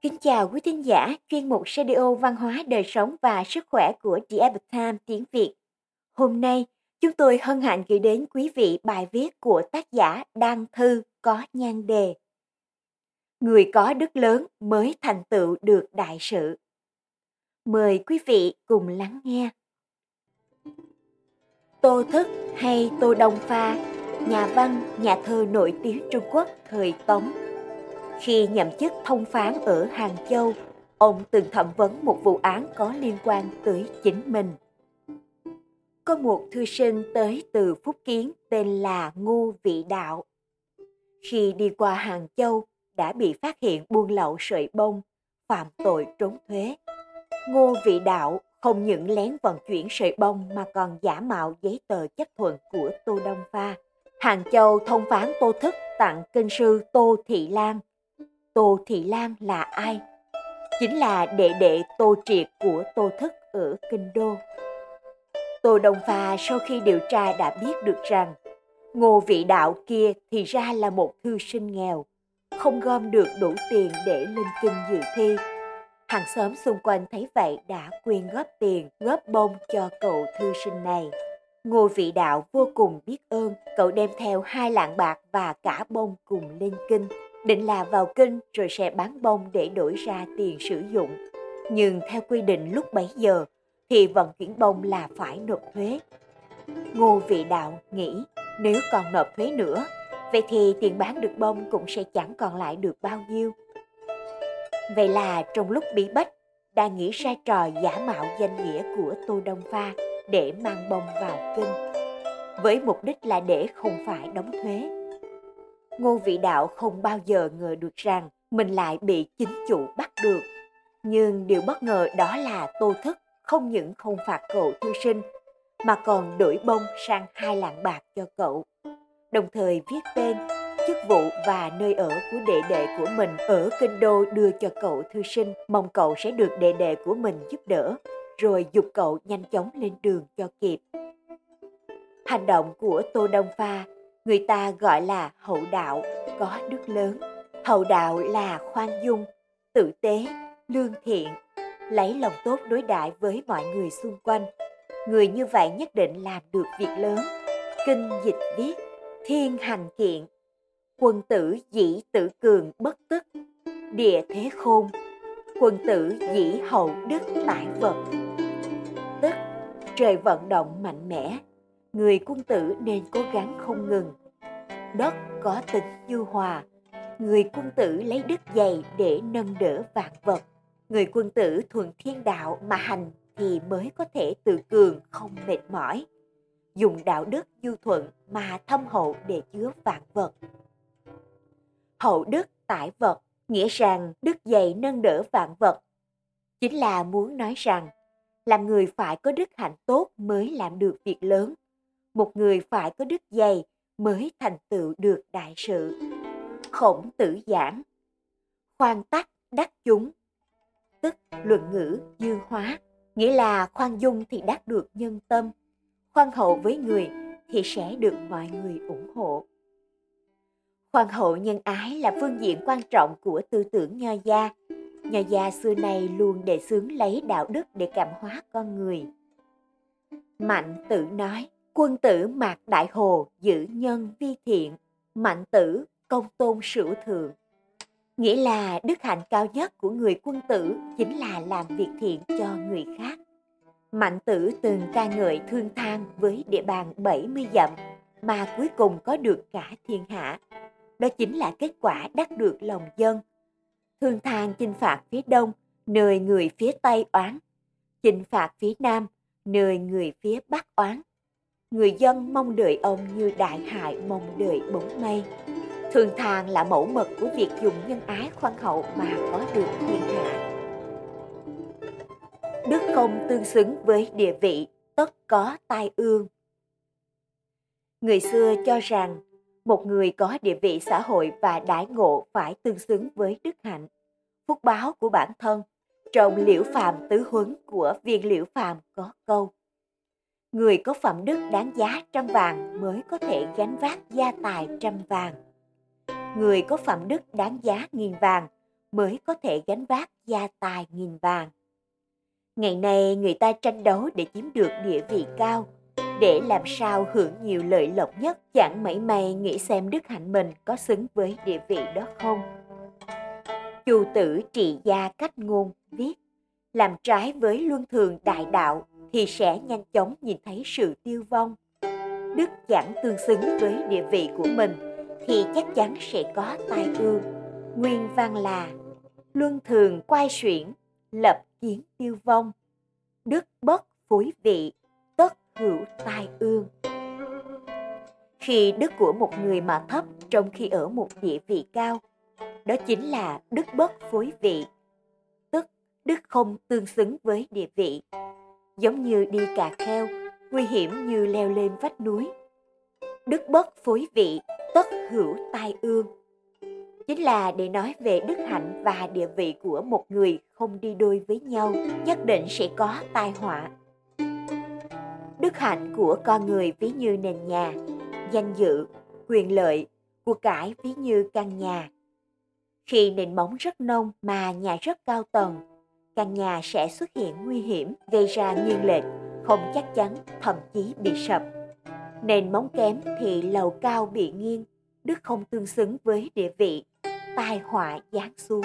Kính chào quý thính giả chuyên mục Radio Văn hóa Đời sống và Sức khỏe của The Epoch Times tiếng Việt. Hôm nay, chúng tôi hân hạnh gửi đến quý vị bài viết của tác giả Đăng Thư có nhan đề Người có đức lớn mới thành tựu được đại sự. Mời quý vị cùng lắng nghe. Tô Thức hay Tô Đông Pha, nhà văn, nhà thơ nổi tiếng Trung Quốc thời Tống khi nhậm chức thông phán ở Hàng Châu, ông từng thẩm vấn một vụ án có liên quan tới chính mình. Có một thư sinh tới từ Phúc Kiến tên là Ngô Vị Đạo. Khi đi qua Hàng Châu, đã bị phát hiện buôn lậu sợi bông, phạm tội trốn thuế. Ngô Vị Đạo không những lén vận chuyển sợi bông mà còn giả mạo giấy tờ chấp thuận của Tô Đông Pha. Hàng Châu thông phán Tô Thức tặng kinh sư Tô Thị Lan Tô Thị Lan là ai? Chính là đệ đệ Tô Triệt của Tô Thức ở Kinh Đô. Tô Đông Pha sau khi điều tra đã biết được rằng ngô vị đạo kia thì ra là một thư sinh nghèo, không gom được đủ tiền để lên kinh dự thi. Hàng xóm xung quanh thấy vậy đã quyên góp tiền, góp bông cho cậu thư sinh này. Ngô vị đạo vô cùng biết ơn, cậu đem theo hai lạng bạc và cả bông cùng lên kinh định là vào kinh rồi sẽ bán bông để đổi ra tiền sử dụng. Nhưng theo quy định lúc bấy giờ thì vận chuyển bông là phải nộp thuế. Ngô vị đạo nghĩ nếu còn nộp thuế nữa, vậy thì tiền bán được bông cũng sẽ chẳng còn lại được bao nhiêu. Vậy là trong lúc bí bách, đang nghĩ ra trò giả mạo danh nghĩa của Tô Đông Pha để mang bông vào kinh, với mục đích là để không phải đóng thuế Ngô Vị Đạo không bao giờ ngờ được rằng mình lại bị chính chủ bắt được. Nhưng điều bất ngờ đó là Tô Thức không những không phạt cậu thư sinh, mà còn đổi bông sang hai lạng bạc cho cậu. Đồng thời viết tên, chức vụ và nơi ở của đệ đệ của mình ở kinh đô đưa cho cậu thư sinh, mong cậu sẽ được đệ đệ của mình giúp đỡ, rồi dục cậu nhanh chóng lên đường cho kịp. Hành động của Tô Đông Pha người ta gọi là hậu đạo có đức lớn. Hậu đạo là khoan dung, tử tế, lương thiện, lấy lòng tốt đối đãi với mọi người xung quanh. Người như vậy nhất định làm được việc lớn. Kinh dịch viết, thiên hành kiện, quân tử dĩ tử cường bất tức, địa thế khôn, quân tử dĩ hậu đức tại vật. Tức, trời vận động mạnh mẽ người quân tử nên cố gắng không ngừng. Đất có tính nhu hòa, người quân tử lấy đức dày để nâng đỡ vạn vật. Người quân tử thuận thiên đạo mà hành thì mới có thể tự cường không mệt mỏi. Dùng đạo đức nhu thuận mà thâm hậu để chứa vạn vật. Hậu đức tải vật nghĩa rằng đức dày nâng đỡ vạn vật. Chính là muốn nói rằng làm người phải có đức hạnh tốt mới làm được việc lớn một người phải có đức dày mới thành tựu được đại sự. Khổng tử giảng, khoan tắc đắc chúng, tức luận ngữ dư hóa, nghĩa là khoan dung thì đắc được nhân tâm, khoan hậu với người thì sẽ được mọi người ủng hộ. Khoan hậu nhân ái là phương diện quan trọng của tư tưởng nho gia. Nho gia xưa nay luôn đề xướng lấy đạo đức để cảm hóa con người. Mạnh tự nói, Quân tử mạc đại hồ giữ nhân vi thiện, mạnh tử công tôn sửu thượng. Nghĩa là đức hạnh cao nhất của người quân tử chính là làm việc thiện cho người khác. Mạnh tử từng ca ngợi thương thang với địa bàn 70 dặm mà cuối cùng có được cả thiên hạ. Đó chính là kết quả đắc được lòng dân. Thương thang chinh phạt phía đông, nơi người phía tây oán. Chinh phạt phía nam, nơi người phía bắc oán người dân mong đợi ông như đại hải mong đợi bóng mây. Thường thàng là mẫu mực của việc dùng nhân ái khoan hậu mà có được thiên hạ. Đức không tương xứng với địa vị, tất có tai ương. Người xưa cho rằng một người có địa vị xã hội và đãi ngộ phải tương xứng với đức hạnh, phúc báo của bản thân. Trong liễu phàm tứ huấn của viên liễu phàm có câu người có phẩm đức đáng giá trăm vàng mới có thể gánh vác gia tài trăm vàng người có phẩm đức đáng giá nghìn vàng mới có thể gánh vác gia tài nghìn vàng. Ngày nay người ta tranh đấu để chiếm được địa vị cao, để làm sao hưởng nhiều lợi lộc nhất, chẳng mảy may nghĩ xem đức hạnh mình có xứng với địa vị đó không. Chu tử trị gia cách ngôn viết, làm trái với luân thường đại đạo thì sẽ nhanh chóng nhìn thấy sự tiêu vong. Đức chẳng tương xứng với địa vị của mình thì chắc chắn sẽ có tai ương. Nguyên văn là luân thường quay xuyển, lập chiến tiêu vong. Đức bất phối vị, tất hữu tai ương. Khi đức của một người mà thấp trong khi ở một địa vị cao, đó chính là đức bất phối vị, tức đức không tương xứng với địa vị. Giống như đi cà kheo, nguy hiểm như leo lên vách núi. Đức bất phối vị, tất hữu tai ương. Chính là để nói về đức hạnh và địa vị của một người không đi đôi với nhau, nhất định sẽ có tai họa. Đức hạnh của con người ví như nền nhà, danh dự, quyền lợi, của cải ví như căn nhà. Khi nền móng rất nông mà nhà rất cao tầng, căn nhà sẽ xuất hiện nguy hiểm, gây ra nghiêng lệch, không chắc chắn, thậm chí bị sập. Nền móng kém thì lầu cao bị nghiêng, đức không tương xứng với địa vị, tai họa giáng xuống.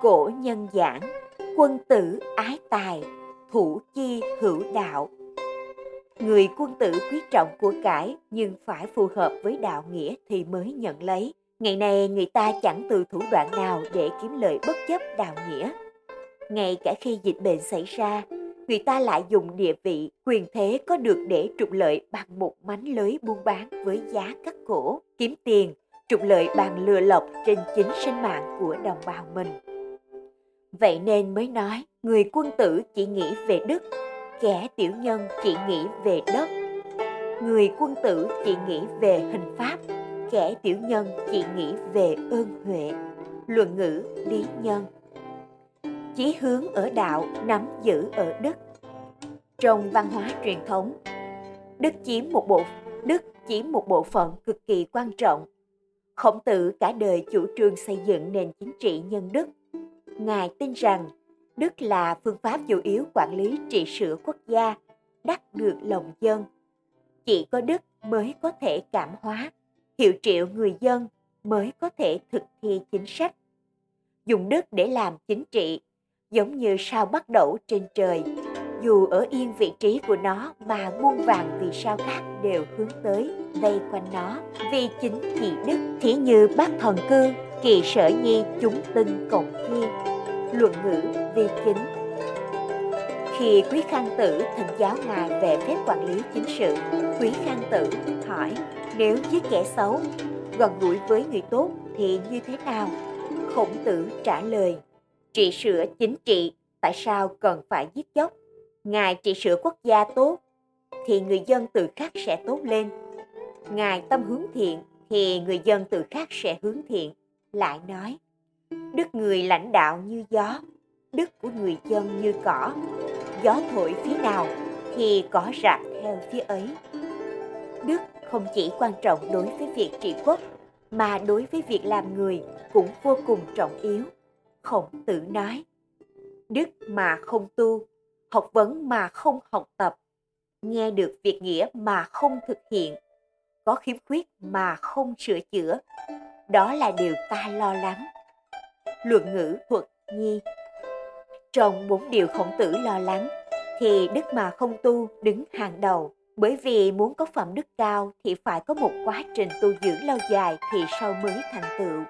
Cổ nhân giảng, quân tử ái tài, thủ chi hữu đạo. Người quân tử quý trọng của cải nhưng phải phù hợp với đạo nghĩa thì mới nhận lấy. Ngày nay người ta chẳng từ thủ đoạn nào để kiếm lợi bất chấp đạo nghĩa. Ngay cả khi dịch bệnh xảy ra, người ta lại dùng địa vị, quyền thế có được để trục lợi bằng một mánh lưới buôn bán với giá cắt cổ, kiếm tiền, trục lợi bằng lừa lọc trên chính sinh mạng của đồng bào mình. Vậy nên mới nói, người quân tử chỉ nghĩ về đức, kẻ tiểu nhân chỉ nghĩ về đất. Người quân tử chỉ nghĩ về hình pháp, kẻ tiểu nhân chỉ nghĩ về ơn huệ. Luận ngữ lý nhân Chí hướng ở đạo, nắm giữ ở đức. Trong văn hóa truyền thống, đức chiếm một bộ đức chiếm một bộ phận cực kỳ quan trọng. Khổng tử cả đời chủ trương xây dựng nền chính trị nhân đức. Ngài tin rằng đức là phương pháp chủ yếu quản lý trị sửa quốc gia, đắc được lòng dân. Chỉ có đức mới có thể cảm hóa, hiệu triệu người dân mới có thể thực thi chính sách. Dùng đất để làm chính trị, giống như sao bắt đổ trên trời, dù ở yên vị trí của nó mà muôn vàng vì sao khác đều hướng tới vây quanh nó. Vì chính trị đức thí như bác thần cư kỳ sở nhi chúng tinh cộng thiên luận ngữ vi chính. Khi quý khang tử thỉnh giáo ngài về phép quản lý chính sự quý khang tử hỏi nếu giết kẻ xấu gần gũi với người tốt thì như thế nào? Khổng tử trả lời, trị sửa chính trị, tại sao cần phải giết chóc? Ngài trị sửa quốc gia tốt thì người dân tự khắc sẽ tốt lên. Ngài tâm hướng thiện thì người dân tự khắc sẽ hướng thiện. Lại nói, đức người lãnh đạo như gió, đức của người dân như cỏ. Gió thổi phía nào thì cỏ rạc theo phía ấy. Đức không chỉ quan trọng đối với việc trị quốc, mà đối với việc làm người cũng vô cùng trọng yếu. Khổng tử nói, đức mà không tu, học vấn mà không học tập, nghe được việc nghĩa mà không thực hiện, có khiếm khuyết mà không sửa chữa, đó là điều ta lo lắng. Luận ngữ thuật nhi. Trong bốn điều khổng tử lo lắng, thì đức mà không tu đứng hàng đầu bởi vì muốn có phẩm đức cao thì phải có một quá trình tu dưỡng lâu dài thì sau mới thành tựu.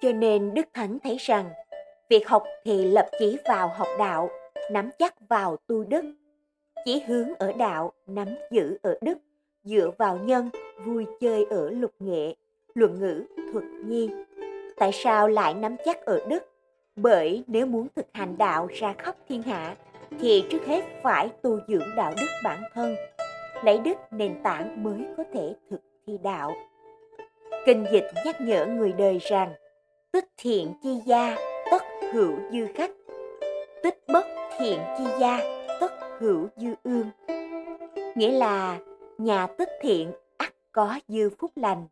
Cho nên đức thánh thấy rằng, việc học thì lập chí vào học đạo, nắm chắc vào tu đức. Chỉ hướng ở đạo, nắm giữ ở đức, dựa vào nhân, vui chơi ở lục nghệ, luận ngữ, thuật nhi tại sao lại nắm chắc ở đức? Bởi nếu muốn thực hành đạo ra khắp thiên hạ, thì trước hết phải tu dưỡng đạo đức bản thân lấy đức nền tảng mới có thể thực thi đạo kinh dịch nhắc nhở người đời rằng tích thiện chi gia tất hữu dư khách tích bất thiện chi gia tất hữu dư ương nghĩa là nhà tích thiện ắt có dư phúc lành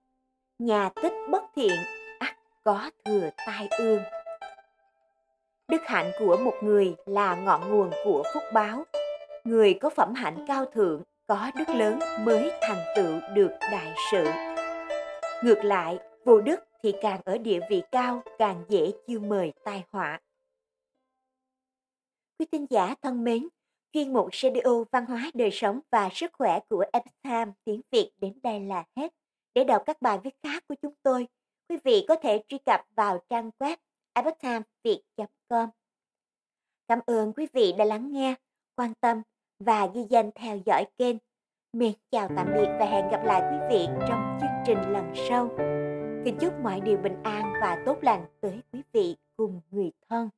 nhà tích bất thiện ắt có thừa tai ương. Đức hạnh của một người là ngọn nguồn của phúc báo. Người có phẩm hạnh cao thượng, có đức lớn mới thành tựu được đại sự. Ngược lại, vô đức thì càng ở địa vị cao càng dễ chiêu mời tai họa. Quý tín giả thân mến, chuyên mục cdo Văn hóa Đời Sống và Sức Khỏe của Epoch tiếng Việt đến đây là hết. Để đọc các bài viết khác của chúng tôi, quý vị có thể truy cập vào trang web epochtimesviet.com. Cảm ơn quý vị đã lắng nghe, quan tâm và ghi danh theo dõi kênh. Miền chào tạm biệt và hẹn gặp lại quý vị trong chương trình lần sau. Kính chúc mọi điều bình an và tốt lành tới quý vị cùng người thân.